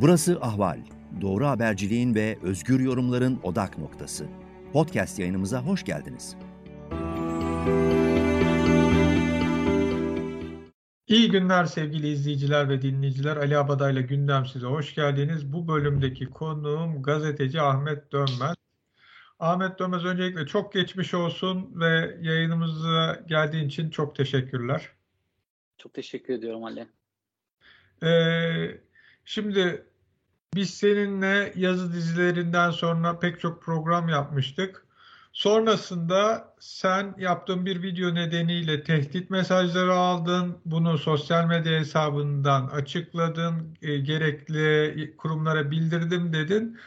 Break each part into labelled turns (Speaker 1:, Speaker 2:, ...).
Speaker 1: Burası Ahval. Doğru haberciliğin ve özgür yorumların odak noktası. Podcast yayınımıza hoş geldiniz.
Speaker 2: İyi günler sevgili izleyiciler ve dinleyiciler. Ali Abadayla Gündem size hoş geldiniz. Bu bölümdeki konuğum gazeteci Ahmet Dönmez. Ahmet Dönmez öncelikle çok geçmiş olsun ve yayınımıza geldiğin için çok teşekkürler.
Speaker 3: Çok teşekkür ediyorum Ali.
Speaker 2: Ee, şimdi biz seninle yazı dizilerinden sonra pek çok program yapmıştık. Sonrasında sen yaptığın bir video nedeniyle tehdit mesajları aldın. Bunu sosyal medya hesabından açıkladın. E, gerekli kurumlara bildirdim dedin.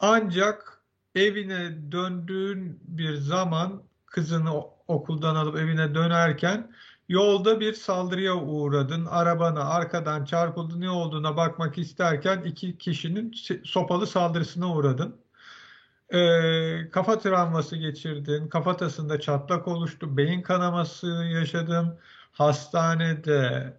Speaker 2: Ancak evine döndüğün bir zaman kızını okuldan alıp evine dönerken Yolda bir saldırıya uğradın. Arabana arkadan çarpıldı. Ne olduğuna bakmak isterken iki kişinin sopalı saldırısına uğradın. Ee, kafa travması geçirdin. Kafatasında çatlak oluştu. Beyin kanaması yaşadın. Hastanede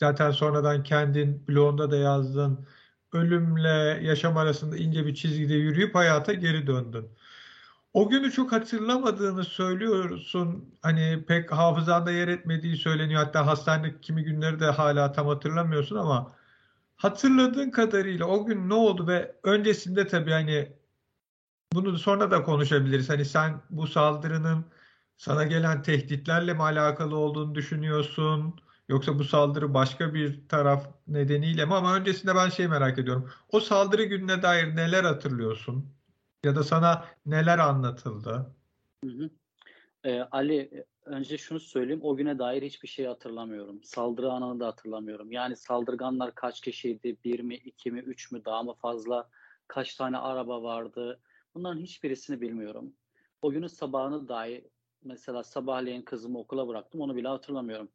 Speaker 2: zaten sonradan kendin blogunda da yazdın. Ölümle yaşam arasında ince bir çizgide yürüyüp hayata geri döndün. O günü çok hatırlamadığını söylüyorsun. Hani pek hafızanda yer etmediği söyleniyor. Hatta hastanede kimi günleri de hala tam hatırlamıyorsun ama hatırladığın kadarıyla o gün ne oldu ve öncesinde tabii hani bunu sonra da konuşabiliriz. Hani sen bu saldırının sana gelen tehditlerle mi alakalı olduğunu düşünüyorsun? Yoksa bu saldırı başka bir taraf nedeniyle mi? Ama öncesinde ben şey merak ediyorum. O saldırı gününe dair neler hatırlıyorsun? Ya da sana neler anlatıldı?
Speaker 3: Hı hı. Ee, Ali önce şunu söyleyeyim. O güne dair hiçbir şey hatırlamıyorum. Saldırı anını da hatırlamıyorum. Yani saldırganlar kaç kişiydi? Bir mi, iki mi, üç mü, daha mı fazla? Kaç tane araba vardı? Bunların hiçbirisini bilmiyorum. O günün sabahını dahi mesela sabahleyin kızımı okula bıraktım. Onu bile hatırlamıyorum.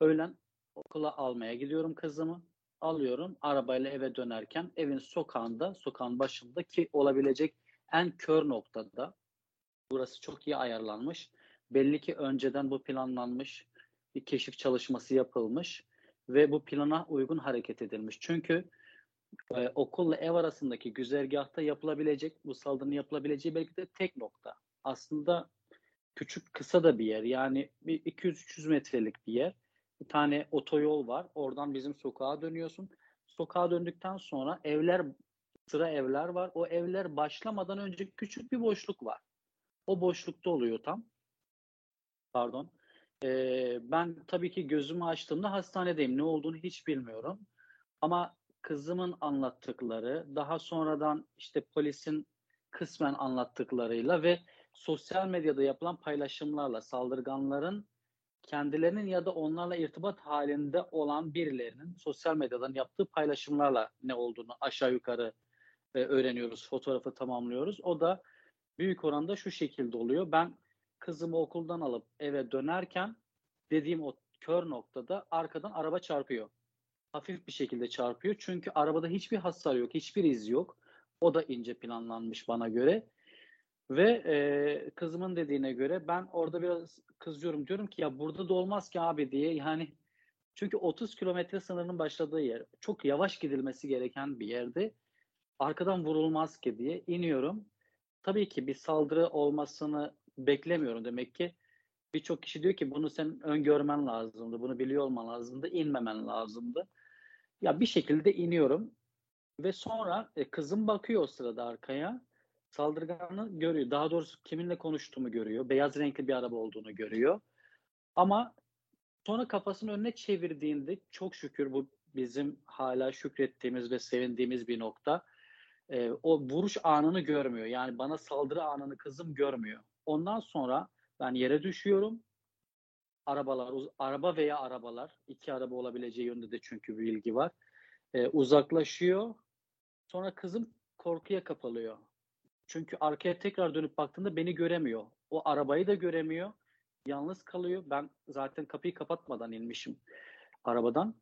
Speaker 3: Öğlen okula almaya gidiyorum kızımı. Alıyorum. Arabayla eve dönerken evin sokağında, sokağın başında ki olabilecek en kör noktada. Burası çok iyi ayarlanmış. Belli ki önceden bu planlanmış. Bir keşif çalışması yapılmış ve bu plana uygun hareket edilmiş. Çünkü e, okulla ev arasındaki güzergahta yapılabilecek, bu saldırının yapılabileceği belki de tek nokta. Aslında küçük, kısa da bir yer. Yani bir 200-300 metrelik bir yer. Bir tane otoyol var. Oradan bizim sokağa dönüyorsun. Sokağa döndükten sonra evler sıra evler var. O evler başlamadan önce küçük bir boşluk var. O boşlukta oluyor tam. Pardon. Ee, ben tabii ki gözümü açtığımda hastanedeyim. Ne olduğunu hiç bilmiyorum. Ama kızımın anlattıkları, daha sonradan işte polisin kısmen anlattıklarıyla ve sosyal medyada yapılan paylaşımlarla saldırganların kendilerinin ya da onlarla irtibat halinde olan birilerinin sosyal medyadan yaptığı paylaşımlarla ne olduğunu aşağı yukarı e, öğreniyoruz, fotoğrafı tamamlıyoruz. O da büyük oranda şu şekilde oluyor. Ben kızımı okuldan alıp eve dönerken dediğim o kör noktada arkadan araba çarpıyor. Hafif bir şekilde çarpıyor. Çünkü arabada hiçbir hasar yok, hiçbir iz yok. O da ince planlanmış bana göre. Ve e, kızımın dediğine göre ben orada biraz kızıyorum. Diyorum ki ya burada da olmaz ki abi diye. Yani çünkü 30 kilometre sınırının başladığı yer. Çok yavaş gidilmesi gereken bir yerde arkadan vurulmaz ki diye iniyorum. Tabii ki bir saldırı olmasını beklemiyorum demek ki. Birçok kişi diyor ki bunu sen öngörmen lazımdı, bunu biliyor olman lazımdı, inmemen lazımdı. Ya bir şekilde iniyorum ve sonra e, kızım bakıyor o sırada arkaya. Saldırganı görüyor. Daha doğrusu kiminle konuştuğumu görüyor. Beyaz renkli bir araba olduğunu görüyor. Ama sonra kafasını önüne çevirdiğinde çok şükür bu bizim hala şükrettiğimiz ve sevindiğimiz bir nokta e, o vuruş anını görmüyor. Yani bana saldırı anını kızım görmüyor. Ondan sonra ben yere düşüyorum. Arabalar, araba veya arabalar, iki araba olabileceği yönde de çünkü bir bilgi var. E, uzaklaşıyor. Sonra kızım korkuya kapalıyor. Çünkü arkaya tekrar dönüp baktığında beni göremiyor. O arabayı da göremiyor. Yalnız kalıyor. Ben zaten kapıyı kapatmadan inmişim arabadan.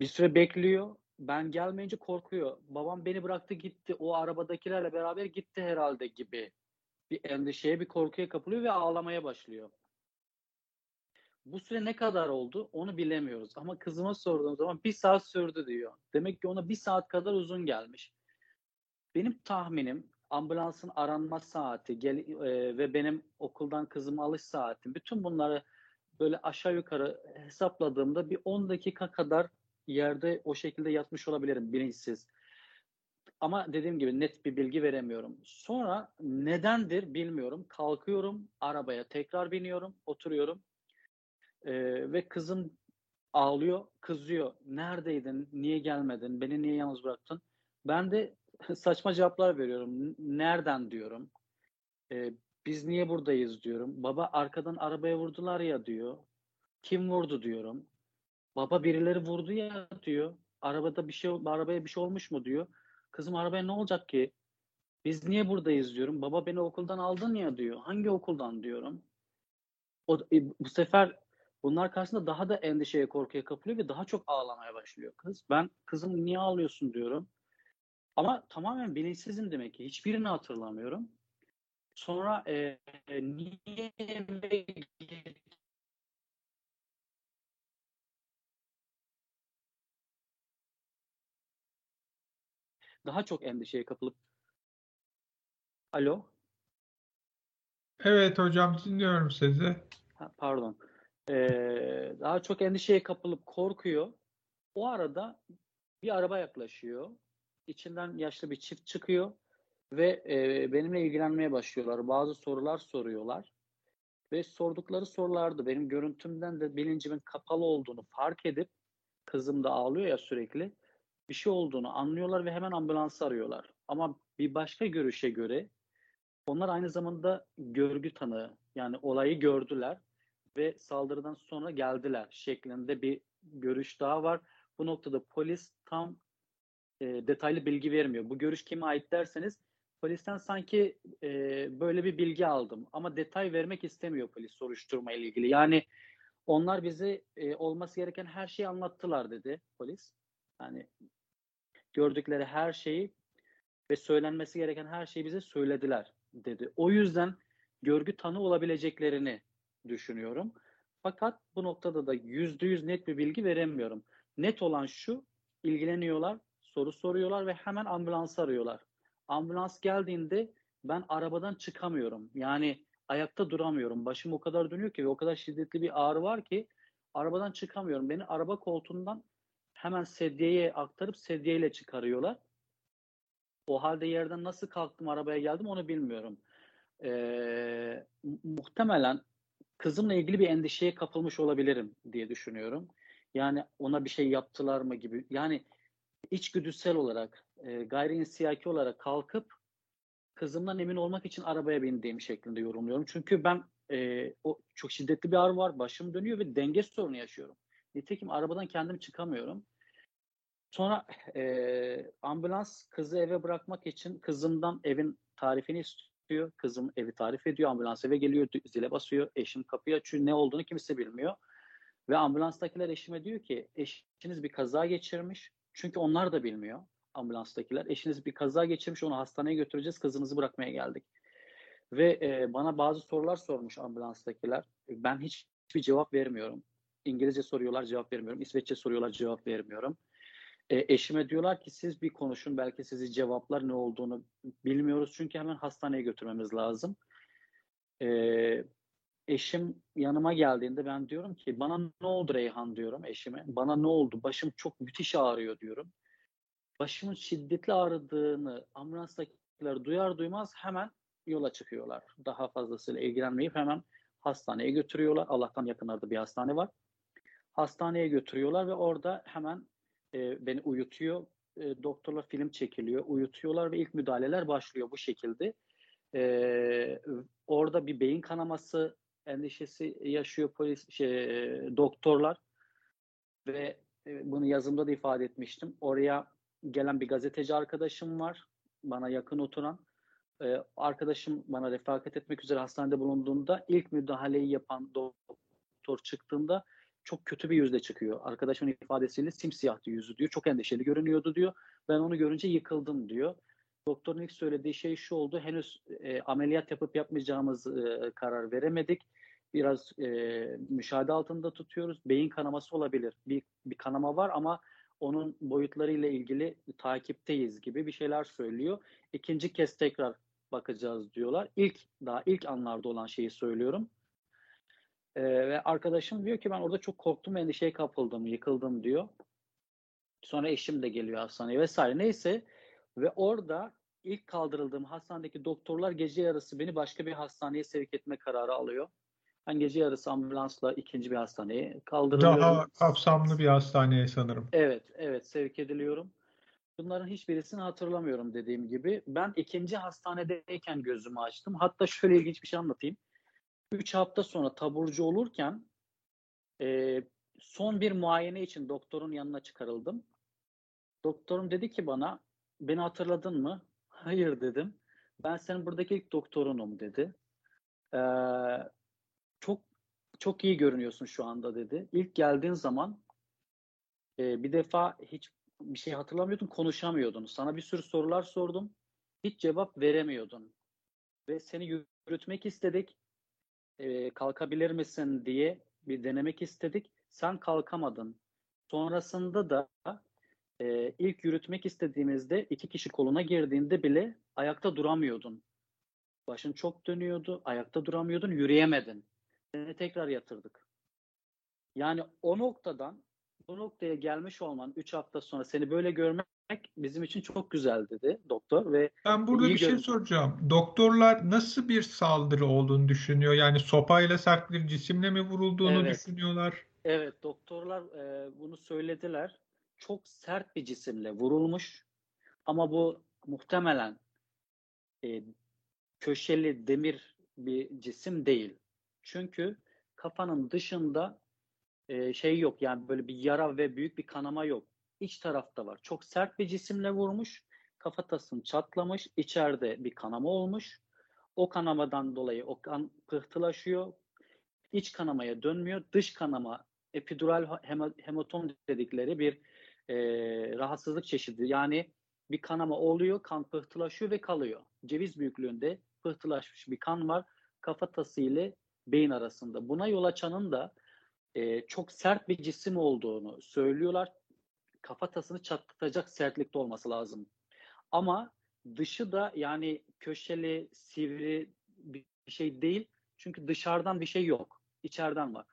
Speaker 3: Bir süre bekliyor ben gelmeyince korkuyor. Babam beni bıraktı gitti. O arabadakilerle beraber gitti herhalde gibi bir endişeye, bir korkuya kapılıyor ve ağlamaya başlıyor. Bu süre ne kadar oldu onu bilemiyoruz. Ama kızıma sorduğum zaman bir saat sürdü diyor. Demek ki ona bir saat kadar uzun gelmiş. Benim tahminim ambulansın aranma saati gel, e, ve benim okuldan kızımı alış saatim bütün bunları böyle aşağı yukarı hesapladığımda bir 10 dakika kadar yerde o şekilde yatmış olabilirim bilinçsiz. Ama dediğim gibi net bir bilgi veremiyorum. Sonra nedendir bilmiyorum. Kalkıyorum arabaya tekrar biniyorum oturuyorum ee, ve kızım ağlıyor kızıyor. Neredeydin niye gelmedin beni niye yalnız bıraktın? Ben de saçma cevaplar veriyorum. Nereden diyorum. Ee, biz niye buradayız diyorum. Baba arkadan arabaya vurdular ya diyor. Kim vurdu diyorum. Baba birileri vurdu ya diyor. Arabada bir şey arabaya bir şey olmuş mu diyor. Kızım arabaya ne olacak ki? Biz niye buradayız diyorum. Baba beni okuldan aldın ya diyor. Hangi okuldan diyorum. O, e, bu sefer bunlar karşısında daha da endişeye korkuya kapılıyor ve daha çok ağlamaya başlıyor kız. Ben kızım niye ağlıyorsun diyorum. Ama tamamen bilinçsizim demek ki. Hiçbirini hatırlamıyorum. Sonra e, niye eve daha çok endişeye kapılıp Alo?
Speaker 2: Evet hocam dinliyorum sizi.
Speaker 3: Ha, pardon. Ee, daha çok endişeye kapılıp korkuyor. O arada bir araba yaklaşıyor. İçinden yaşlı bir çift çıkıyor ve e, benimle ilgilenmeye başlıyorlar. Bazı sorular soruyorlar. Ve sordukları sorularda benim görüntümden de bilincimin kapalı olduğunu fark edip kızım da ağlıyor ya sürekli bir şey olduğunu anlıyorlar ve hemen ambulansı arıyorlar. Ama bir başka görüşe göre onlar aynı zamanda görgü tanığı yani olayı gördüler ve saldırıdan sonra geldiler şeklinde bir görüş daha var. Bu noktada polis tam e, detaylı bilgi vermiyor. Bu görüş kime ait derseniz polisten sanki e, böyle bir bilgi aldım ama detay vermek istemiyor polis soruşturma ile ilgili. Yani onlar bize e, olması gereken her şeyi anlattılar dedi polis. Yani gördükleri her şeyi ve söylenmesi gereken her şeyi bize söylediler dedi. O yüzden görgü tanı olabileceklerini düşünüyorum. Fakat bu noktada da yüzde yüz net bir bilgi veremiyorum. Net olan şu, ilgileniyorlar, soru soruyorlar ve hemen ambulans arıyorlar. Ambulans geldiğinde ben arabadan çıkamıyorum. Yani ayakta duramıyorum. Başım o kadar dönüyor ki ve o kadar şiddetli bir ağrı var ki arabadan çıkamıyorum. Beni araba koltuğundan hemen sedyeye aktarıp sedyeyle çıkarıyorlar. O halde yerden nasıl kalktım arabaya geldim onu bilmiyorum. Ee, muhtemelen kızımla ilgili bir endişeye kapılmış olabilirim diye düşünüyorum. Yani ona bir şey yaptılar mı gibi. Yani içgüdüsel olarak, e, gayri insiyaki olarak kalkıp kızımdan emin olmak için arabaya bindiğim şeklinde yorumluyorum. Çünkü ben e, o çok şiddetli bir ağrı var, başım dönüyor ve denge sorunu yaşıyorum. Nitekim arabadan kendim çıkamıyorum. Sonra e, ambulans kızı eve bırakmak için kızımdan evin tarifini istiyor. Kızım evi tarif ediyor. Ambulans eve geliyor, zile basıyor. Eşim kapıyı açıyor. Ne olduğunu kimse bilmiyor. Ve ambulanstakiler eşime diyor ki eşiniz bir kaza geçirmiş. Çünkü onlar da bilmiyor ambulanstakiler. Eşiniz bir kaza geçirmiş onu hastaneye götüreceğiz kızınızı bırakmaya geldik. Ve e, bana bazı sorular sormuş ambulanstakiler. Ben hiçbir cevap vermiyorum. İngilizce soruyorlar cevap vermiyorum. İsveççe soruyorlar cevap vermiyorum. E, eşime diyorlar ki siz bir konuşun belki sizi cevaplar ne olduğunu bilmiyoruz. Çünkü hemen hastaneye götürmemiz lazım. E, eşim yanıma geldiğinde ben diyorum ki bana ne oldu Reyhan diyorum eşime. Bana ne oldu? Başım çok müthiş ağrıyor diyorum. Başımın şiddetli ağrıdığını ambulanstakiler duyar duymaz hemen yola çıkıyorlar. Daha fazlasıyla ilgilenmeyip hemen hastaneye götürüyorlar. Allah'tan yakınlarda bir hastane var. Hastaneye götürüyorlar ve orada hemen e, beni uyutuyor. E, doktorla film çekiliyor, uyutuyorlar ve ilk müdahaleler başlıyor bu şekilde. E, orada bir beyin kanaması endişesi yaşıyor polis şey, doktorlar ve e, bunu yazımda da ifade etmiştim. Oraya gelen bir gazeteci arkadaşım var, bana yakın oturan. Ee, arkadaşım bana refakat etmek üzere hastanede bulunduğunda ilk müdahaleyi yapan doktor çıktığında çok kötü bir yüzle çıkıyor. Arkadaşımın ifadesiyle simsiyahtı yüzü diyor. Çok endişeli görünüyordu diyor. Ben onu görünce yıkıldım diyor. Doktorun ilk söylediği şey şu oldu. Henüz e, ameliyat yapıp yapmayacağımız e, karar veremedik. biraz e, müşahede altında tutuyoruz. Beyin kanaması olabilir. Bir, bir kanama var ama onun boyutlarıyla ilgili takipteyiz gibi bir şeyler söylüyor. İkinci kez tekrar bakacağız diyorlar. İlk daha ilk anlarda olan şeyi söylüyorum. Ee, ve arkadaşım diyor ki ben orada çok korktum, endişeye kapıldım, yıkıldım diyor. Sonra eşim de geliyor hastaneye vesaire. Neyse ve orada ilk kaldırıldığım hastanedeki doktorlar gece yarısı beni başka bir hastaneye sevk etme kararı alıyor. Ben gece yarısı ambulansla ikinci bir hastaneye kaldırılıyorum.
Speaker 2: Daha kapsamlı bir hastaneye sanırım.
Speaker 3: Evet, evet sevk ediliyorum. Bunların hiçbirisini hatırlamıyorum dediğim gibi. Ben ikinci hastanedeyken gözümü açtım. Hatta şöyle ilginç bir şey anlatayım. Üç hafta sonra taburcu olurken e, son bir muayene için doktorun yanına çıkarıldım. Doktorum dedi ki bana, beni hatırladın mı? Hayır dedim. Ben senin buradaki ilk doktorunum dedi. Ee, çok çok iyi görünüyorsun şu anda dedi. İlk geldiğin zaman e, bir defa hiç bir şey hatırlamıyordun, konuşamıyordun. Sana bir sürü sorular sordum. Hiç cevap veremiyordun. Ve seni yürütmek istedik. Kalkabilir misin diye bir denemek istedik. Sen kalkamadın. Sonrasında da e, ilk yürütmek istediğimizde iki kişi koluna girdiğinde bile ayakta duramıyordun. Başın çok dönüyordu, ayakta duramıyordun, yürüyemedin. Seni tekrar yatırdık. Yani o noktadan bu noktaya gelmiş olman 3 hafta sonra seni böyle görmek bizim için çok güzel dedi doktor ve
Speaker 2: Ben burada bir şey soracağım. Doktorlar nasıl bir saldırı olduğunu düşünüyor? Yani sopayla sert bir cisimle mi vurulduğunu
Speaker 3: Evet.
Speaker 2: düşünüyorlar?
Speaker 3: Evet, doktorlar e, bunu söylediler. Çok sert bir cisimle vurulmuş ama bu muhtemelen e, köşeli demir bir cisim değil. Çünkü kafanın dışında e, şey yok yani böyle bir yara ve büyük bir kanama yok. İç tarafta var. Çok sert bir cisimle vurmuş. Kafatasını çatlamış. içeride bir kanama olmuş. O kanamadan dolayı o kan pıhtılaşıyor. İç kanamaya dönmüyor. Dış kanama epidural hema- hematom dedikleri bir e, rahatsızlık çeşidi. Yani bir kanama oluyor, kan pıhtılaşıyor ve kalıyor. Ceviz büyüklüğünde pıhtılaşmış bir kan var kafatası ile beyin arasında. Buna yol açanın da e, çok sert bir cisim olduğunu söylüyorlar. Kafatasını çatlatacak sertlikte olması lazım. Ama dışı da yani köşeli, sivri bir şey değil. Çünkü dışarıdan bir şey yok. İçeriden var.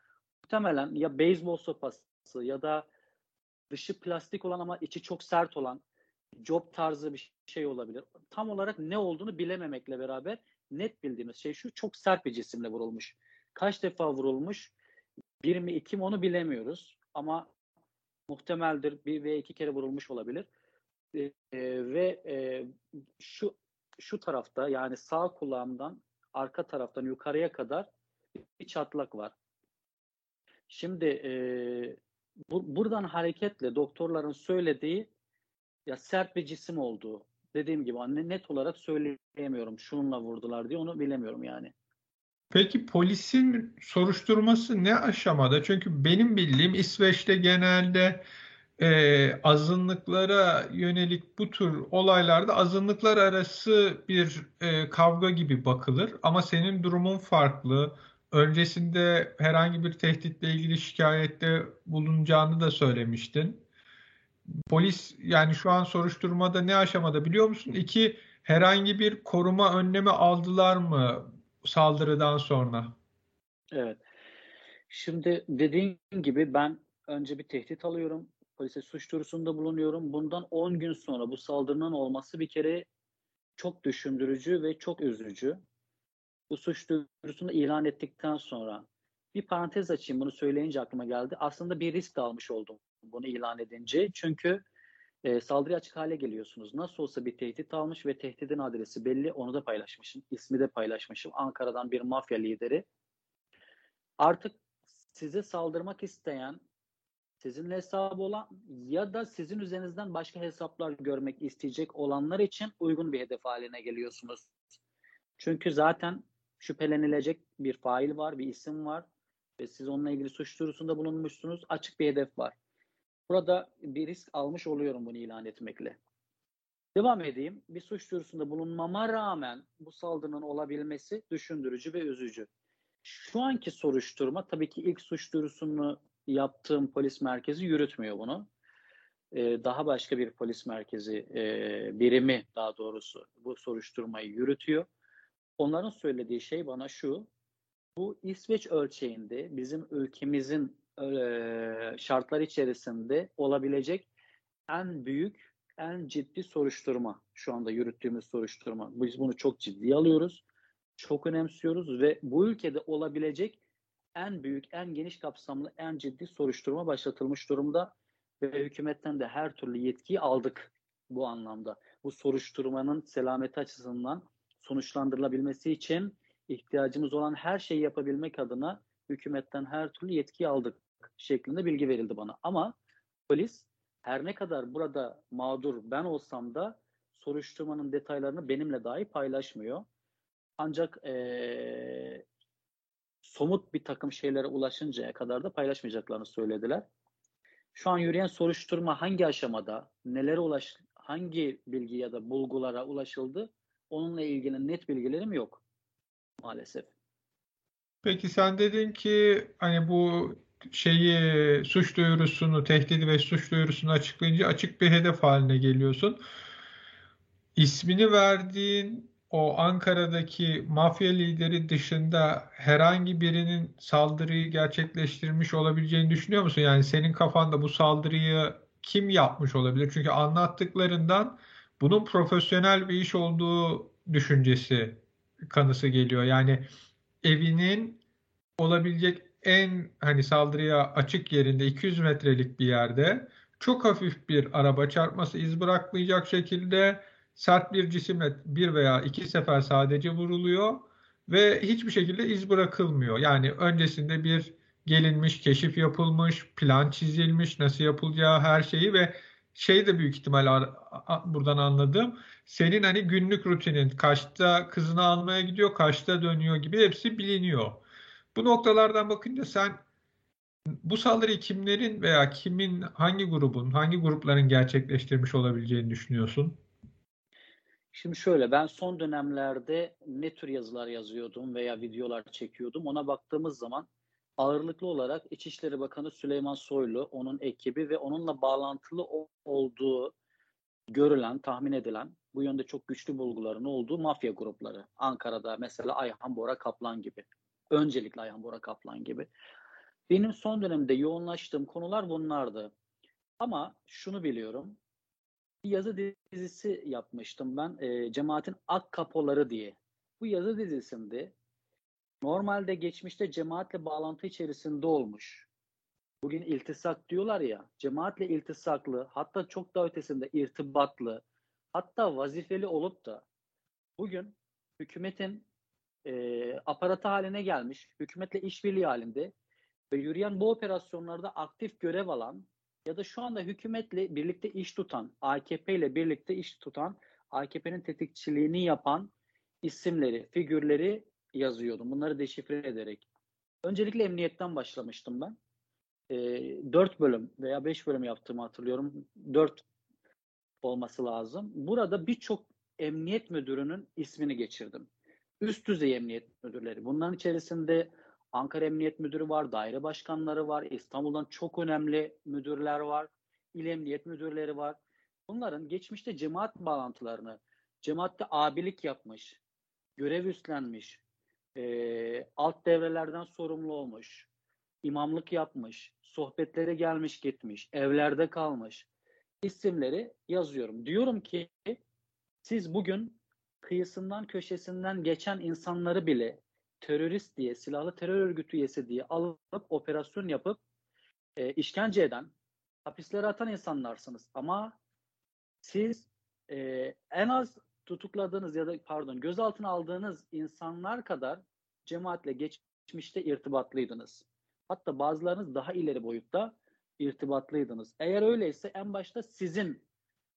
Speaker 3: Muhtemelen ya beyzbol sopası ya da dışı plastik olan ama içi çok sert olan job tarzı bir şey olabilir. Tam olarak ne olduğunu bilememekle beraber net bildiğimiz şey şu çok sert bir cisimle vurulmuş. Kaç defa vurulmuş? Bir mi iki mi onu bilemiyoruz. Ama muhtemeldir bir ve iki kere vurulmuş olabilir. Ee, ve e, şu şu tarafta yani sağ kulağımdan arka taraftan yukarıya kadar bir çatlak var. Şimdi e, bu, buradan hareketle doktorların söylediği ya sert bir cisim olduğu. Dediğim gibi anne net olarak söyleyemiyorum. Şununla vurdular diye onu bilemiyorum yani.
Speaker 2: Peki polisin soruşturması ne aşamada? Çünkü benim bildiğim İsveç'te genelde e, azınlıklara yönelik bu tür olaylarda azınlıklar arası bir e, kavga gibi bakılır. Ama senin durumun farklı. Öncesinde herhangi bir tehditle ilgili şikayette bulunacağını da söylemiştin. Polis yani şu an soruşturmada ne aşamada biliyor musun? İki, herhangi bir koruma önlemi aldılar mı saldırıdan sonra?
Speaker 3: Evet. Şimdi dediğin gibi ben önce bir tehdit alıyorum. Polise suç duyurusunda bulunuyorum. Bundan 10 gün sonra bu saldırının olması bir kere çok düşündürücü ve çok üzücü. Bu suç duyurusunu ilan ettikten sonra bir parantez açayım bunu söyleyince aklıma geldi. Aslında bir risk almış oldum bunu ilan edince. Çünkü e, saldırıya açık hale geliyorsunuz. Nasıl olsa bir tehdit almış ve tehdidin adresi belli. Onu da paylaşmışım. İsmi de paylaşmışım. Ankara'dan bir mafya lideri. Artık size saldırmak isteyen, sizinle hesabı olan ya da sizin üzerinizden başka hesaplar görmek isteyecek olanlar için uygun bir hedef haline geliyorsunuz. Çünkü zaten şüphelenilecek bir fail var, bir isim var ve siz onunla ilgili suç duyurusunda bulunmuşsunuz. Açık bir hedef var. Burada bir risk almış oluyorum bunu ilan etmekle. Devam edeyim. Bir suç duyurusunda bulunmama rağmen bu saldırının olabilmesi düşündürücü ve üzücü. Şu anki soruşturma tabii ki ilk suç duyurusunu yaptığım polis merkezi yürütmüyor bunu. Ee, daha başka bir polis merkezi e, birimi daha doğrusu bu soruşturmayı yürütüyor. Onların söylediği şey bana şu, bu İsveç ölçeğinde bizim ülkemizin şartlar içerisinde olabilecek en büyük, en ciddi soruşturma şu anda yürüttüğümüz soruşturma. Biz bunu çok ciddi alıyoruz, çok önemsiyoruz ve bu ülkede olabilecek en büyük, en geniş kapsamlı, en ciddi soruşturma başlatılmış durumda ve hükümetten de her türlü yetkiyi aldık bu anlamda. Bu soruşturmanın selameti açısından sonuçlandırılabilmesi için ihtiyacımız olan her şeyi yapabilmek adına hükümetten her türlü yetki aldık şeklinde bilgi verildi bana. Ama polis her ne kadar burada mağdur ben olsam da soruşturmanın detaylarını benimle dahi paylaşmıyor. Ancak ee, somut bir takım şeylere ulaşıncaya kadar da paylaşmayacaklarını söylediler. Şu an yürüyen soruşturma hangi aşamada, nelere ulaş, hangi bilgi ya da bulgulara ulaşıldı onunla ilgili net bilgilerim yok maalesef.
Speaker 2: Peki sen dedin ki hani bu şeyi suç duyurusunu, tehdidi ve suç duyurusunu açıklayınca açık bir hedef haline geliyorsun. İsmini verdiğin o Ankara'daki mafya lideri dışında herhangi birinin saldırıyı gerçekleştirmiş olabileceğini düşünüyor musun? Yani senin kafanda bu saldırıyı kim yapmış olabilir? Çünkü anlattıklarından bunun profesyonel bir iş olduğu düşüncesi kanısı geliyor. Yani evinin olabilecek en hani saldırıya açık yerinde 200 metrelik bir yerde çok hafif bir araba çarpması iz bırakmayacak şekilde sert bir cisimle bir veya iki sefer sadece vuruluyor ve hiçbir şekilde iz bırakılmıyor. Yani öncesinde bir gelinmiş, keşif yapılmış, plan çizilmiş, nasıl yapılacağı her şeyi ve şey de büyük ihtimal buradan anladım. Senin hani günlük rutinin kaçta kızını almaya gidiyor, kaçta dönüyor gibi hepsi biliniyor. Bu noktalardan bakınca sen bu saldırıyı kimlerin veya kimin, hangi grubun, hangi grupların gerçekleştirmiş olabileceğini düşünüyorsun?
Speaker 3: Şimdi şöyle ben son dönemlerde ne tür yazılar yazıyordum veya videolar çekiyordum ona baktığımız zaman ağırlıklı olarak İçişleri Bakanı Süleyman Soylu, onun ekibi ve onunla bağlantılı olduğu görülen, tahmin edilen bu yönde çok güçlü bulguların olduğu mafya grupları. Ankara'da mesela Ayhan Bora Kaplan gibi. Öncelikle Ayhan Bora Kaplan gibi. Benim son dönemde yoğunlaştığım konular bunlardı. Ama şunu biliyorum. Bir yazı dizisi yapmıştım ben. E, Cemaatin Ak Kapoları diye. Bu yazı dizisinde normalde geçmişte cemaatle bağlantı içerisinde olmuş. Bugün iltisak diyorlar ya. Cemaatle iltisaklı hatta çok daha ötesinde irtibatlı hatta vazifeli olup da bugün hükümetin e, aparatı haline gelmiş, hükümetle işbirliği halinde ve yürüyen bu operasyonlarda aktif görev alan ya da şu anda hükümetle birlikte iş tutan, AKP ile birlikte iş tutan, AKP'nin tetikçiliğini yapan isimleri, figürleri yazıyordum. Bunları deşifre ederek. Öncelikle emniyetten başlamıştım ben. E, 4 bölüm veya 5 bölüm yaptığımı hatırlıyorum. 4 olması lazım. Burada birçok emniyet müdürünün ismini geçirdim. Üst düzey emniyet müdürleri. Bunların içerisinde Ankara Emniyet Müdürü var, daire başkanları var, İstanbul'dan çok önemli müdürler var, il emniyet müdürleri var. Bunların geçmişte cemaat bağlantılarını, cemaatte abilik yapmış, görev üstlenmiş, e, alt devrelerden sorumlu olmuş, imamlık yapmış, sohbetlere gelmiş gitmiş, evlerde kalmış isimleri yazıyorum. Diyorum ki siz bugün kıyısından köşesinden geçen insanları bile terörist diye, silahlı terör örgütü üyesi diye alıp operasyon yapıp e, işkence eden, hapislere atan insanlarsınız. Ama siz e, en az tutukladığınız ya da pardon gözaltına aldığınız insanlar kadar cemaatle geçmişte irtibatlıydınız. Hatta bazılarınız daha ileri boyutta irtibatlıydınız. Eğer öyleyse en başta sizin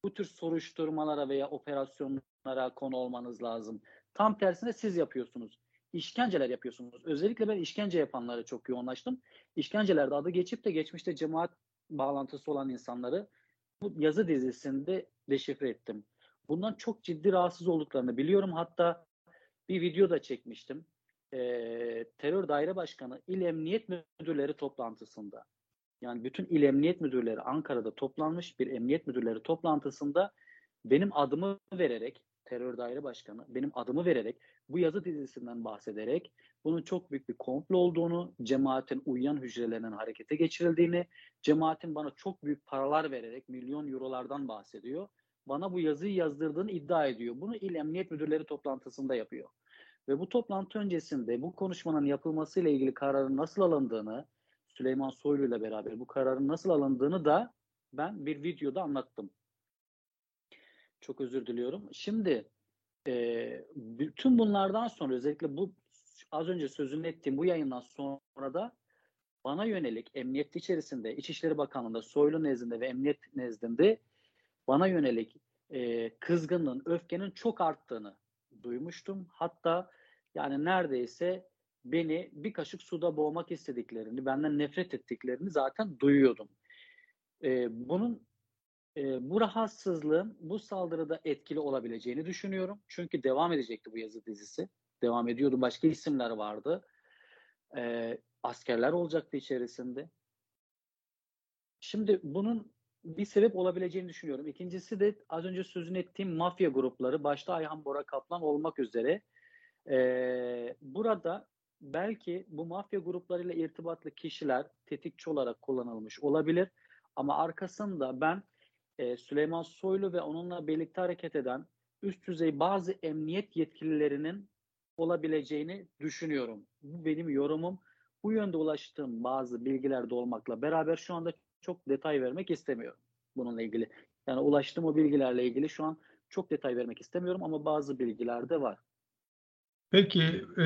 Speaker 3: bu tür soruşturmalara veya operasyonlara konu olmanız lazım. Tam tersine siz yapıyorsunuz. İşkenceler yapıyorsunuz. Özellikle ben işkence yapanlara çok yoğunlaştım. İşkencelerde adı geçip de geçmişte cemaat bağlantısı olan insanları bu yazı dizisinde deşifre ettim. Bundan çok ciddi rahatsız olduklarını biliyorum. Hatta bir video da çekmiştim. e, terör daire başkanı il emniyet müdürleri toplantısında yani bütün il emniyet müdürleri Ankara'da toplanmış bir emniyet müdürleri toplantısında benim adımı vererek terör daire başkanı benim adımı vererek bu yazı dizisinden bahsederek bunun çok büyük bir komplo olduğunu, cemaatin uyuyan hücrelerinin harekete geçirildiğini, cemaatin bana çok büyük paralar vererek milyon eurolardan bahsediyor. Bana bu yazıyı yazdırdığını iddia ediyor. Bunu il emniyet müdürleri toplantısında yapıyor. Ve bu toplantı öncesinde bu konuşmanın yapılmasıyla ilgili kararın nasıl alındığını, Süleyman Soylu ile beraber bu kararın nasıl alındığını da ben bir videoda anlattım. Çok özür diliyorum. Şimdi e, bütün bunlardan sonra özellikle bu az önce sözünü ettiğim bu yayından sonra da bana yönelik emniyet içerisinde, İçişleri Bakanlığı'nda, Soylu nezdinde ve emniyet nezdinde bana yönelik e, kızgınlığın, öfkenin çok arttığını duymuştum. Hatta yani neredeyse beni bir kaşık suda boğmak istediklerini, benden nefret ettiklerini zaten duyuyordum. E, bunun e, bu rahatsızlığın bu saldırıda etkili olabileceğini düşünüyorum. Çünkü devam edecekti bu yazı dizisi. Devam ediyordu. Başka isimler vardı. E, askerler olacaktı içerisinde. Şimdi bunun bir sebep olabileceğini düşünüyorum. İkincisi de az önce sözünü ettiğim mafya grupları başta Ayhan Bora Kaplan olmak üzere e, burada belki bu mafya gruplarıyla irtibatlı kişiler tetikçi olarak kullanılmış olabilir. Ama arkasında ben e, Süleyman Soylu ve onunla birlikte hareket eden üst düzey bazı emniyet yetkililerinin olabileceğini düşünüyorum. Bu benim yorumum. Bu yönde ulaştığım bazı bilgiler de olmakla beraber şu anda çok detay vermek istemiyorum bununla ilgili. Yani ulaştığım o bilgilerle ilgili şu an çok detay vermek istemiyorum ama bazı bilgiler de var.
Speaker 2: Peki e,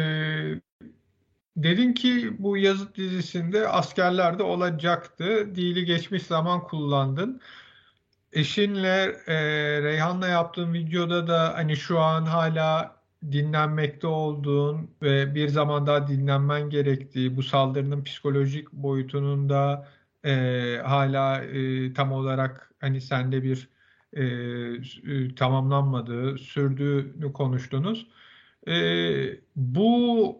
Speaker 2: dedin ki bu yazıt dizisinde askerler de olacaktı. Dili geçmiş zaman kullandın. Eşinle e, Reyhan'la yaptığım videoda da hani şu an hala dinlenmekte olduğun ve bir zaman daha dinlenmen gerektiği, bu saldırının psikolojik boyutunun da e, hala e, tam olarak hani sende bir e, tamamlanmadığı, sürdüğünü konuştunuz. E, bu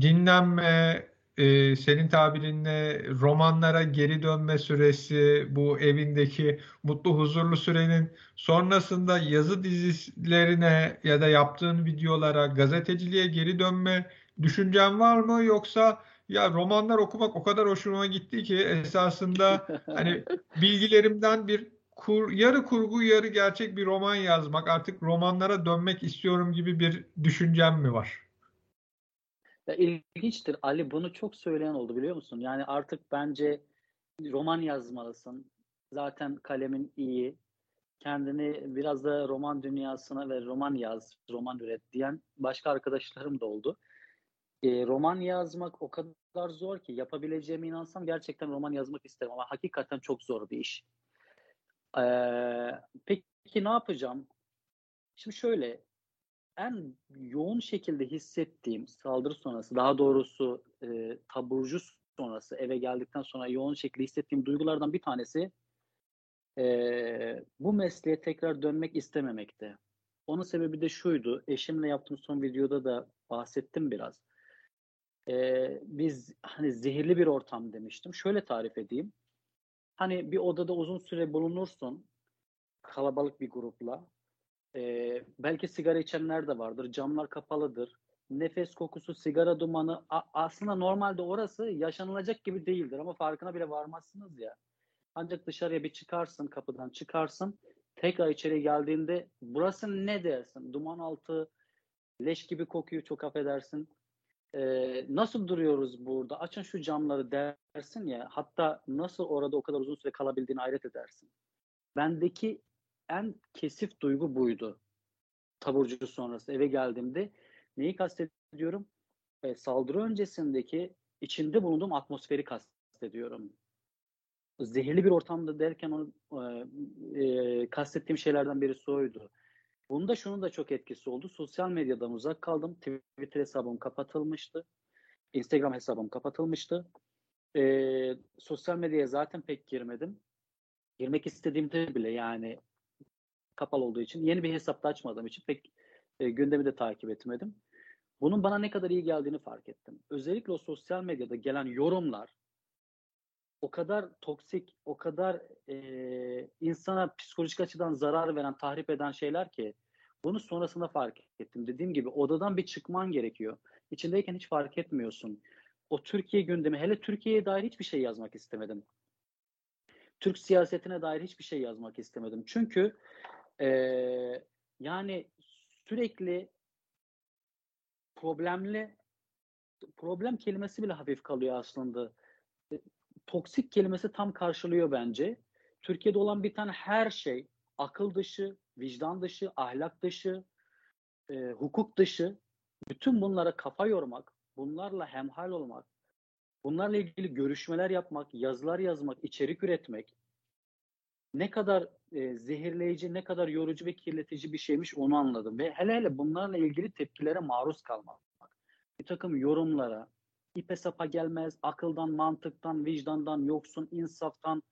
Speaker 2: dinlenme, e, senin tabirinle romanlara geri dönme süresi, bu evindeki mutlu huzurlu sürenin sonrasında yazı dizilerine ya da yaptığın videolara, gazeteciliğe geri dönme düşüncen var mı? Yoksa ya romanlar okumak o kadar hoşuma gitti ki esasında hani bilgilerimden bir kur, yarı kurgu yarı gerçek bir roman yazmak artık romanlara dönmek istiyorum gibi bir düşüncem mi var?
Speaker 3: Ya ilginçtir. Ali bunu çok söyleyen oldu biliyor musun? Yani artık bence roman yazmalısın. Zaten kalemin iyi. Kendini biraz da roman dünyasına ve roman yaz, roman üret diyen başka arkadaşlarım da oldu. E, roman yazmak o kadar zor ki yapabileceğime inansam gerçekten roman yazmak isterim ama hakikaten çok zor bir iş. E, peki ne yapacağım? Şimdi şöyle en yoğun şekilde hissettiğim saldırı sonrası, daha doğrusu e, taburcu sonrası eve geldikten sonra yoğun şekilde hissettiğim duygulardan bir tanesi e, bu mesleğe tekrar dönmek istememekti. Onun sebebi de şuydu, eşimle yaptığım son videoda da bahsettim biraz. E, biz hani zehirli bir ortam demiştim. Şöyle tarif edeyim. Hani bir odada uzun süre bulunursun, kalabalık bir grupla ee, belki sigara içenler de vardır. Camlar kapalıdır. Nefes kokusu, sigara dumanı. A- aslında normalde orası yaşanılacak gibi değildir ama farkına bile varmazsınız ya. Ancak dışarıya bir çıkarsın, kapıdan çıkarsın. Tekrar içeri geldiğinde burası ne dersin? Duman altı, leş gibi kokuyor çok affedersin. Ee, nasıl duruyoruz burada? Açın şu camları dersin ya. Hatta nasıl orada o kadar uzun süre kalabildiğini hayret edersin. Bendeki en kesif duygu buydu. Taburcu sonrası eve geldiğimde neyi kastediyorum? E, saldırı öncesindeki içinde bulunduğum atmosferi kastediyorum. Zehirli bir ortamda derken onu e, e, kastettiğim şeylerden birisi oydu. Bunda şunun da çok etkisi oldu. Sosyal medyadan uzak kaldım. Twitter hesabım kapatılmıştı. Instagram hesabım kapatılmıştı. E, sosyal medyaya zaten pek girmedim. Girmek istediğimde bile yani kapalı olduğu için yeni bir hesap da açmadığım için pek e, gündemi de takip etmedim. Bunun bana ne kadar iyi geldiğini fark ettim. Özellikle o sosyal medyada gelen yorumlar o kadar toksik, o kadar e, insana psikolojik açıdan zarar veren, tahrip eden şeyler ki bunu sonrasında fark ettim. Dediğim gibi odadan bir çıkman gerekiyor. İçindeyken hiç fark etmiyorsun. O Türkiye gündemi, hele Türkiye'ye dair hiçbir şey yazmak istemedim. Türk siyasetine dair hiçbir şey yazmak istemedim. Çünkü e, yani sürekli problemli problem kelimesi bile hafif kalıyor aslında. E, toksik kelimesi tam karşılıyor bence. Türkiye'de olan bir tane her şey akıl dışı, vicdan dışı, ahlak dışı, e, hukuk dışı bütün bunlara kafa yormak, bunlarla hemhal olmak, bunlarla ilgili görüşmeler yapmak, yazılar yazmak, içerik üretmek ne kadar e, zehirleyici, ne kadar yorucu ve kirletici bir şeymiş onu anladım. Ve hele hele bunlarla ilgili tepkilere maruz kalmak. Bir takım yorumlara, ipe sapa gelmez, akıldan, mantıktan, vicdandan yoksun, insaftan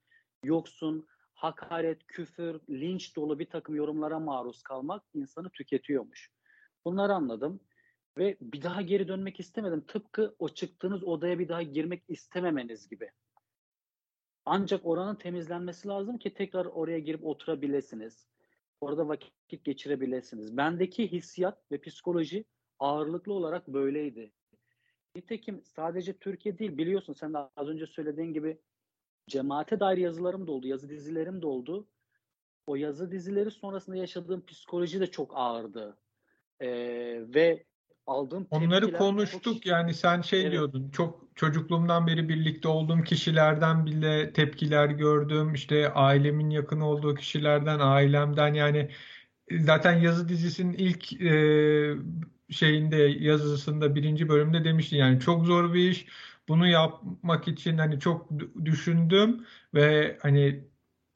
Speaker 3: yoksun, hakaret, küfür, linç dolu bir takım yorumlara maruz kalmak insanı tüketiyormuş. Bunları anladım ve bir daha geri dönmek istemedim. Tıpkı o çıktığınız odaya bir daha girmek istememeniz gibi. Ancak oranın temizlenmesi lazım ki tekrar oraya girip oturabilirsiniz. Orada vakit geçirebilirsiniz. Bendeki hissiyat ve psikoloji ağırlıklı olarak böyleydi. Nitekim sadece Türkiye değil biliyorsun sen de az önce söylediğin gibi cemaate dair yazılarım da oldu, yazı dizilerim de oldu. O yazı dizileri sonrasında yaşadığım psikoloji de çok ağırdı. Ee, ve aldığım
Speaker 2: Onları konuştuk.
Speaker 3: çok...
Speaker 2: yani sen şey evet. diyordun çok çocukluğumdan beri birlikte olduğum kişilerden bile tepkiler gördüm. İşte ailemin yakın olduğu kişilerden ailemden. Yani zaten yazı dizisinin ilk e, şeyinde yazısında birinci bölümde demiştin. Yani çok zor bir iş. Bunu yapmak için hani çok düşündüm ve hani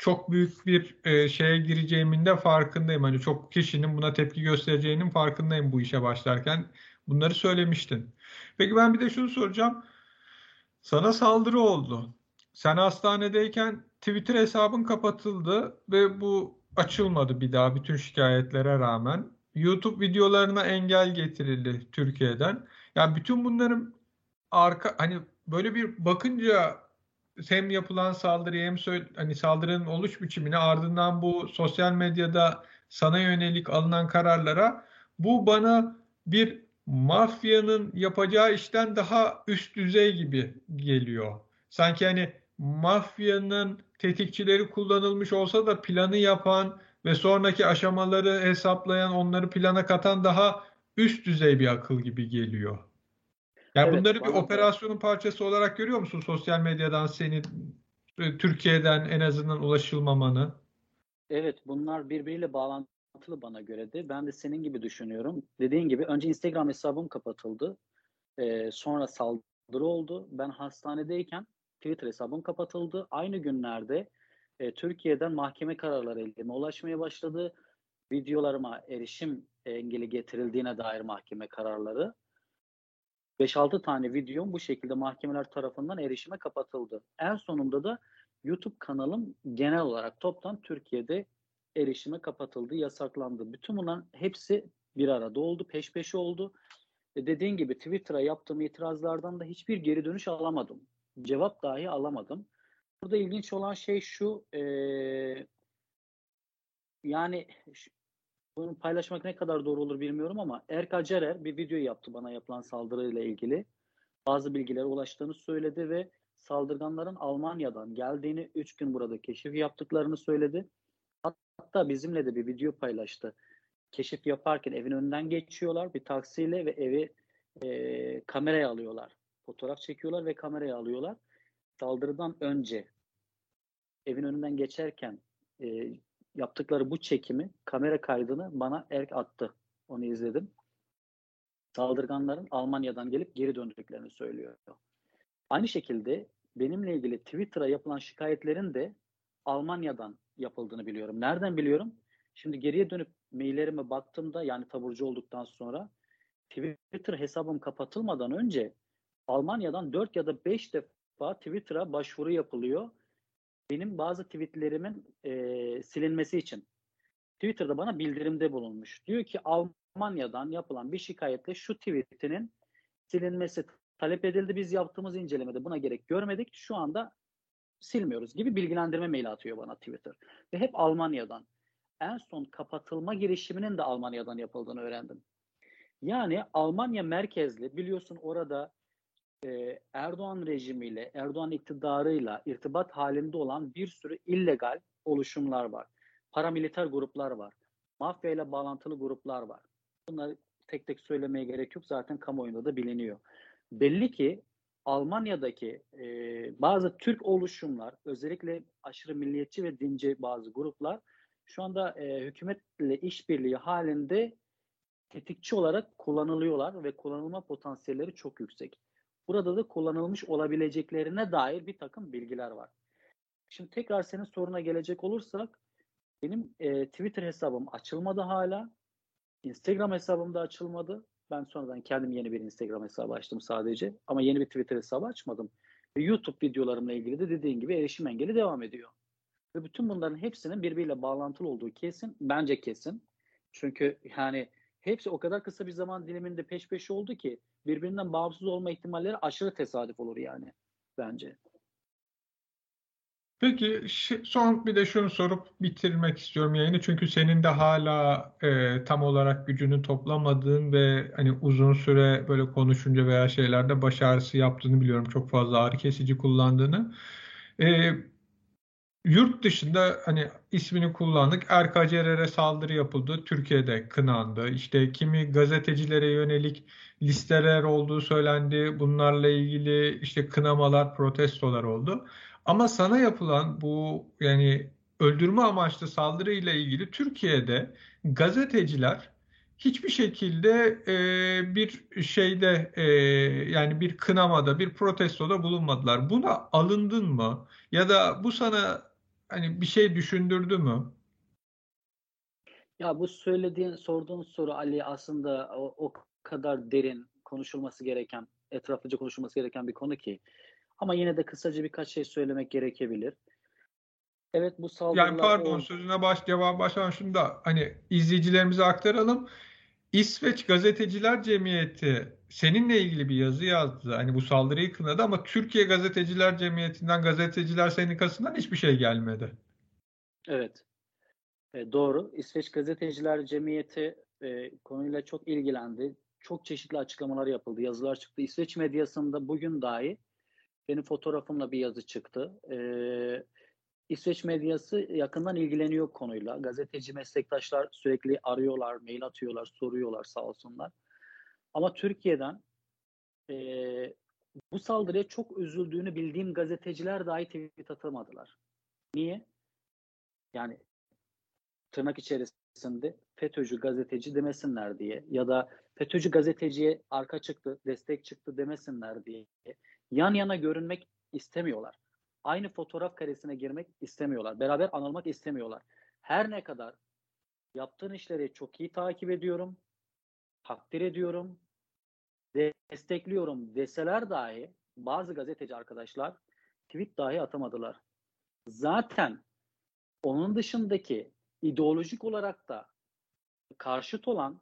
Speaker 2: çok büyük bir e, şeye gireceğimin de farkındayım. Hani çok kişinin buna tepki göstereceğinin farkındayım bu işe başlarken. Bunları söylemiştin. Peki ben bir de şunu soracağım. Sana saldırı oldu. Sen hastanedeyken Twitter hesabın kapatıldı ve bu açılmadı bir daha bütün şikayetlere rağmen. YouTube videolarına engel getirildi Türkiye'den. Yani bütün bunların arka hani böyle bir bakınca hem yapılan saldırı hem hani saldırının oluş biçimine ardından bu sosyal medyada sana yönelik alınan kararlara bu bana bir mafyanın yapacağı işten daha üst düzey gibi geliyor. Sanki hani mafyanın tetikçileri kullanılmış olsa da planı yapan ve sonraki aşamaları hesaplayan, onları plana katan daha üst düzey bir akıl gibi geliyor. Yani evet, bunları bir operasyonun parçası olarak görüyor musun sosyal medyadan seni e, Türkiye'den en azından ulaşılmamanı?
Speaker 3: Evet, bunlar birbiriyle bağlantılı bana göre de. Ben de senin gibi düşünüyorum. Dediğin gibi önce Instagram hesabım kapatıldı. Ee, sonra saldırı oldu. Ben hastanedeyken Twitter hesabım kapatıldı. Aynı günlerde e, Türkiye'den mahkeme kararları elime ulaşmaya başladı. Videolarıma erişim engeli getirildiğine dair mahkeme kararları. 5-6 tane videom bu şekilde mahkemeler tarafından erişime kapatıldı. En sonunda da YouTube kanalım genel olarak toptan Türkiye'de erişime kapatıldı, yasaklandı. Bütün bunların hepsi bir arada oldu, peş peşe oldu. E dediğin gibi Twitter'a yaptığım itirazlardan da hiçbir geri dönüş alamadım. Cevap dahi alamadım. Burada ilginç olan şey şu, e, yani bunu paylaşmak ne kadar doğru olur bilmiyorum ama Erka Cerer bir video yaptı bana yapılan saldırıyla ilgili. Bazı bilgilere ulaştığını söyledi ve saldırganların Almanya'dan geldiğini, 3 gün burada keşif yaptıklarını söyledi. Hatta bizimle de bir video paylaştı. Keşif yaparken evin önünden geçiyorlar bir taksiyle ve evi e, kameraya alıyorlar. Fotoğraf çekiyorlar ve kameraya alıyorlar. Saldırıdan önce evin önünden geçerken e, yaptıkları bu çekimi, kamera kaydını bana Erk attı. Onu izledim. Saldırganların Almanya'dan gelip geri döndüklerini söylüyor. Aynı şekilde benimle ilgili Twitter'a yapılan şikayetlerin de Almanya'dan yapıldığını biliyorum. Nereden biliyorum? Şimdi geriye dönüp maillerime baktığımda yani taburcu olduktan sonra Twitter hesabım kapatılmadan önce Almanya'dan 4 ya da 5 defa Twitter'a başvuru yapılıyor benim bazı tweetlerimin e, silinmesi için Twitter'da bana bildirimde bulunmuş. Diyor ki Almanya'dan yapılan bir şikayetle şu tweetinin silinmesi talep edildi. Biz yaptığımız incelemede buna gerek görmedik. Şu anda silmiyoruz gibi bilgilendirme maili atıyor bana Twitter. Ve hep Almanya'dan. En son kapatılma girişiminin de Almanya'dan yapıldığını öğrendim. Yani Almanya merkezli biliyorsun orada e, Erdoğan rejimiyle, Erdoğan iktidarıyla irtibat halinde olan bir sürü illegal oluşumlar var. Paramiliter gruplar var. Mafya ile bağlantılı gruplar var. Bunları tek tek söylemeye gerek yok. Zaten kamuoyunda da biliniyor. Belli ki Almanya'daki e, bazı Türk oluşumlar, özellikle aşırı milliyetçi ve dinci bazı gruplar şu anda e, hükümetle işbirliği halinde tetikçi olarak kullanılıyorlar ve kullanılma potansiyelleri çok yüksek. Burada da kullanılmış olabileceklerine dair bir takım bilgiler var. Şimdi tekrar senin soruna gelecek olursak benim e, Twitter hesabım açılmadı hala. Instagram hesabım da açılmadı. Ben sonradan kendim yeni bir Instagram hesabı açtım sadece. Ama yeni bir Twitter hesabı açmadım. Ve YouTube videolarımla ilgili de dediğin gibi erişim engeli devam ediyor. Ve bütün bunların hepsinin birbiriyle bağlantılı olduğu kesin. Bence kesin. Çünkü yani hepsi o kadar kısa bir zaman diliminde peş peşe oldu ki birbirinden bağımsız olma ihtimalleri aşırı tesadüf olur yani bence.
Speaker 2: Peki son bir de şunu sorup bitirmek istiyorum yayını. Çünkü senin de hala e, tam olarak gücünü toplamadığın ve hani uzun süre böyle konuşunca veya şeylerde baş ağrısı yaptığını biliyorum. Çok fazla ağrı kesici kullandığını. E, Yurt dışında hani ismini kullandık. Erkacerer'e saldırı yapıldı. Türkiye'de kınandı. İşte kimi gazetecilere yönelik listeler olduğu söylendi. Bunlarla ilgili işte kınamalar, protestolar oldu. Ama sana yapılan bu yani öldürme amaçlı saldırı ile ilgili Türkiye'de gazeteciler hiçbir şekilde e, bir şeyde e, yani bir kınamada, bir protestoda bulunmadılar. Buna alındın mı? Ya da bu sana hani bir şey düşündürdü mü?
Speaker 3: Ya bu söylediğin, sorduğun soru Ali aslında o, o kadar derin konuşulması gereken, etraflıca konuşulması gereken bir konu ki. Ama yine de kısaca birkaç şey söylemek gerekebilir. Evet bu saldırılar...
Speaker 2: Yani pardon o... sözüne baş, cevap başlamadan şunu da hani izleyicilerimize aktaralım. İsveç Gazeteciler Cemiyeti seninle ilgili bir yazı yazdı. Hani bu saldırıyı kınadı ama Türkiye Gazeteciler Cemiyeti'nden, Gazeteciler Sendikası'ndan hiçbir şey gelmedi.
Speaker 3: Evet. E, doğru. İsveç Gazeteciler Cemiyeti e, konuyla çok ilgilendi. Çok çeşitli açıklamalar yapıldı, yazılar çıktı. İsveç medyasında bugün dahi benim fotoğrafımla bir yazı çıktı. E, İsveç medyası yakından ilgileniyor konuyla. Gazeteci meslektaşlar sürekli arıyorlar, mail atıyorlar, soruyorlar sağ olsunlar. Ama Türkiye'den e, bu saldırıya çok üzüldüğünü bildiğim gazeteciler dahi tweet atamadılar. Niye? Yani tırnak içerisinde FETÖ'cü gazeteci demesinler diye ya da FETÖ'cü gazeteciye arka çıktı, destek çıktı demesinler diye yan yana görünmek istemiyorlar aynı fotoğraf karesine girmek istemiyorlar. Beraber anılmak istemiyorlar. Her ne kadar yaptığın işleri çok iyi takip ediyorum, takdir ediyorum, destekliyorum deseler dahi bazı gazeteci arkadaşlar tweet dahi atamadılar. Zaten onun dışındaki ideolojik olarak da karşıt olan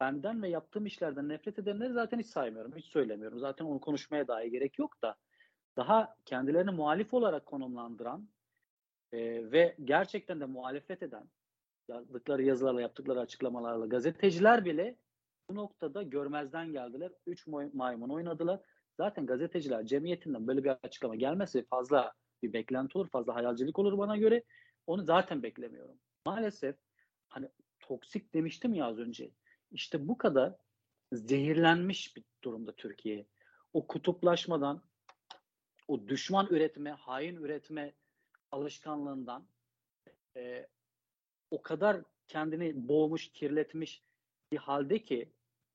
Speaker 3: benden ve yaptığım işlerden nefret edenleri zaten hiç saymıyorum, hiç söylemiyorum. Zaten onu konuşmaya dahi gerek yok da daha kendilerini muhalif olarak konumlandıran e, ve gerçekten de muhalefet eden yazdıkları yazılarla yaptıkları açıklamalarla gazeteciler bile bu noktada görmezden geldiler. Üç maymun oynadılar. Zaten gazeteciler cemiyetinden böyle bir açıklama gelmesi fazla bir beklenti olur, fazla hayalcilik olur bana göre. Onu zaten beklemiyorum. Maalesef hani toksik demiştim ya az önce. İşte bu kadar zehirlenmiş bir durumda Türkiye. O kutuplaşmadan, o düşman üretme, hain üretme alışkanlığından e, o kadar kendini boğmuş, kirletmiş bir halde ki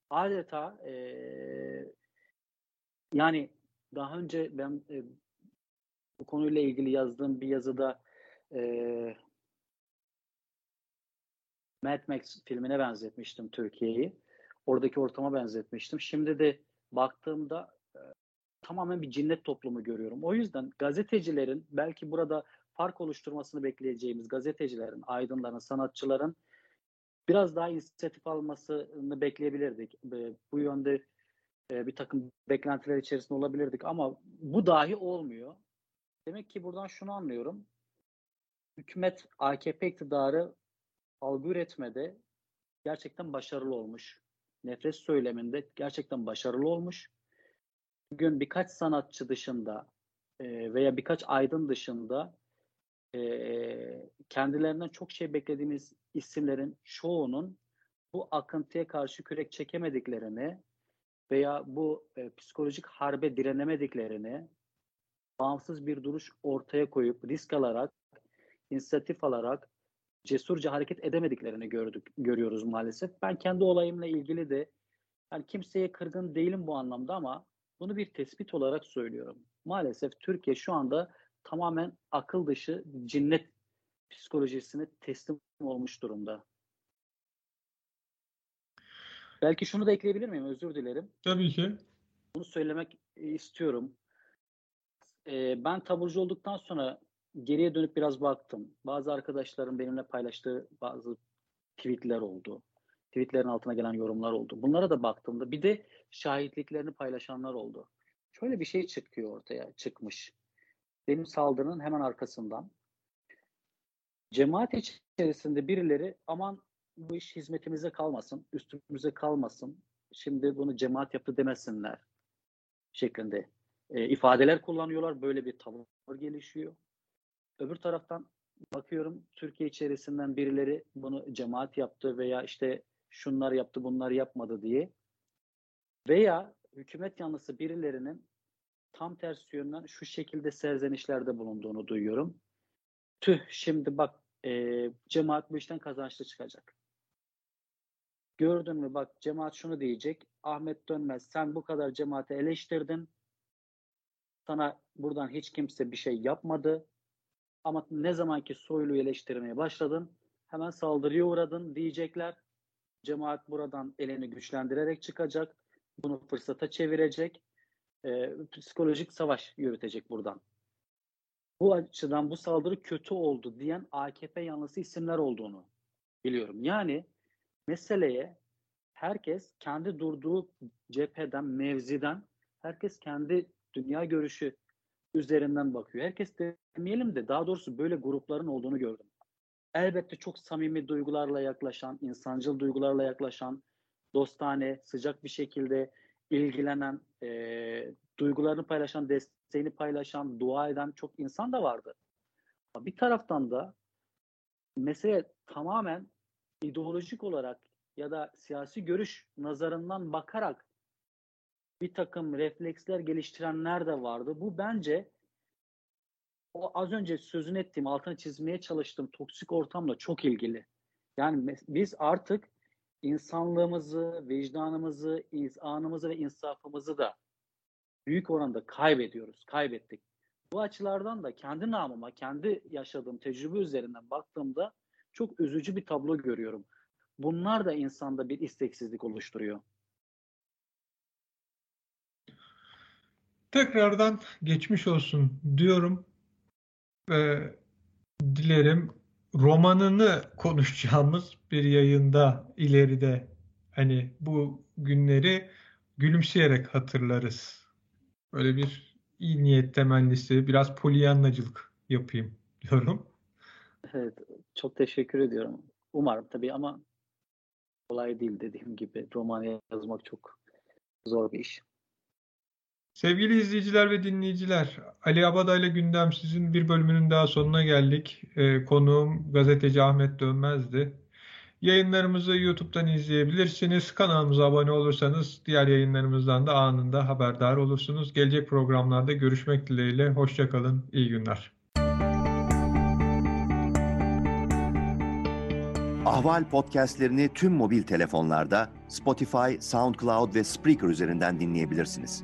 Speaker 3: adeta e, yani daha önce ben e, bu konuyla ilgili yazdığım bir yazıda e, Mad Max filmine benzetmiştim Türkiye'yi. Oradaki ortama benzetmiştim. Şimdi de baktığımda tamamen bir cinnet toplumu görüyorum. O yüzden gazetecilerin belki burada fark oluşturmasını bekleyeceğimiz gazetecilerin, aydınların, sanatçıların biraz daha inisiyatif almasını bekleyebilirdik. Bu yönde bir takım beklentiler içerisinde olabilirdik ama bu dahi olmuyor. Demek ki buradan şunu anlıyorum. Hükümet AKP iktidarı algı üretmede gerçekten başarılı olmuş. Nefret söyleminde gerçekten başarılı olmuş. Bugün birkaç sanatçı dışında veya birkaç aydın dışında kendilerinden çok şey beklediğimiz isimlerin çoğunun bu akıntıya karşı kürek çekemediklerini veya bu e, psikolojik harbe direnemediklerini bağımsız bir duruş ortaya koyup risk alarak, inisiyatif alarak cesurca hareket edemediklerini gördük, görüyoruz maalesef. Ben kendi olayımla ilgili de yani kimseye kırgın değilim bu anlamda ama bunu bir tespit olarak söylüyorum. Maalesef Türkiye şu anda tamamen akıl dışı cinnet psikolojisine teslim olmuş durumda. Belki şunu da ekleyebilir miyim? Özür dilerim.
Speaker 2: Tabii ki.
Speaker 3: Bunu söylemek istiyorum. Ee, ben taburcu olduktan sonra geriye dönüp biraz baktım. Bazı arkadaşlarım benimle paylaştığı bazı tweetler oldu. Tweetlerin altına gelen yorumlar oldu. Bunlara da baktığımda bir de şahitliklerini paylaşanlar oldu. Şöyle bir şey çıkıyor ortaya, çıkmış. Benim saldırının hemen arkasından. Cemaat içerisinde birileri aman bu iş hizmetimize kalmasın, üstümüze kalmasın. Şimdi bunu cemaat yaptı demesinler şeklinde e, ifadeler kullanıyorlar. Böyle bir tavır gelişiyor. Öbür taraftan bakıyorum Türkiye içerisinden birileri bunu cemaat yaptı veya işte şunlar yaptı bunlar yapmadı diye veya hükümet yanlısı birilerinin tam tersi yönden şu şekilde serzenişlerde bulunduğunu duyuyorum. Tüh şimdi bak e, cemaat bu işten kazançlı çıkacak. Gördün mü bak cemaat şunu diyecek. Ahmet Dönmez sen bu kadar cemaati eleştirdin. Sana buradan hiç kimse bir şey yapmadı. Ama ne zamanki Soylu'yu eleştirmeye başladın hemen saldırıya uğradın diyecekler. Cemaat buradan elini güçlendirerek çıkacak. Bunu fırsata çevirecek. E, psikolojik savaş yürütecek buradan. Bu açıdan bu saldırı kötü oldu diyen AKP yanlısı isimler olduğunu biliyorum. Yani meseleye herkes kendi durduğu cepheden, mevziden, herkes kendi dünya görüşü üzerinden bakıyor. Herkes demeyelim de daha doğrusu böyle grupların olduğunu gördüm. Elbette çok samimi duygularla yaklaşan, insancıl duygularla yaklaşan, dostane, sıcak bir şekilde ilgilenen, e, duygularını paylaşan, desteğini paylaşan, dua eden çok insan da vardı. Bir taraftan da mesele tamamen ideolojik olarak ya da siyasi görüş nazarından bakarak bir takım refleksler geliştirenler de vardı. Bu bence o az önce sözünü ettiğim, altını çizmeye çalıştığım toksik ortamla çok ilgili. Yani biz artık insanlığımızı, vicdanımızı, izanımızı ve insafımızı da büyük oranda kaybediyoruz, kaybettik. Bu açılardan da kendi namıma, kendi yaşadığım tecrübe üzerinden baktığımda çok üzücü bir tablo görüyorum. Bunlar da insanda bir isteksizlik oluşturuyor.
Speaker 2: Tekrardan geçmiş olsun diyorum ve dilerim romanını konuşacağımız bir yayında ileride hani bu günleri gülümseyerek hatırlarız. Böyle bir iyi niyet temennisi, biraz polyanlacılık yapayım diyorum.
Speaker 3: Evet, çok teşekkür ediyorum. Umarım tabii ama kolay değil dediğim gibi. Roman yazmak çok zor bir iş.
Speaker 2: Sevgili izleyiciler ve dinleyiciler, Ali Abada ile Gündem sizin bir bölümünün daha sonuna geldik. Ee, konuğum gazeteci Ahmet Dönmez'di. Yayınlarımızı YouTube'dan izleyebilirsiniz. Kanalımıza abone olursanız diğer yayınlarımızdan da anında haberdar olursunuz. Gelecek programlarda görüşmek dileğiyle. Hoşçakalın, iyi günler.
Speaker 1: Ahval podcastlerini tüm mobil telefonlarda Spotify, SoundCloud ve Spreaker üzerinden dinleyebilirsiniz.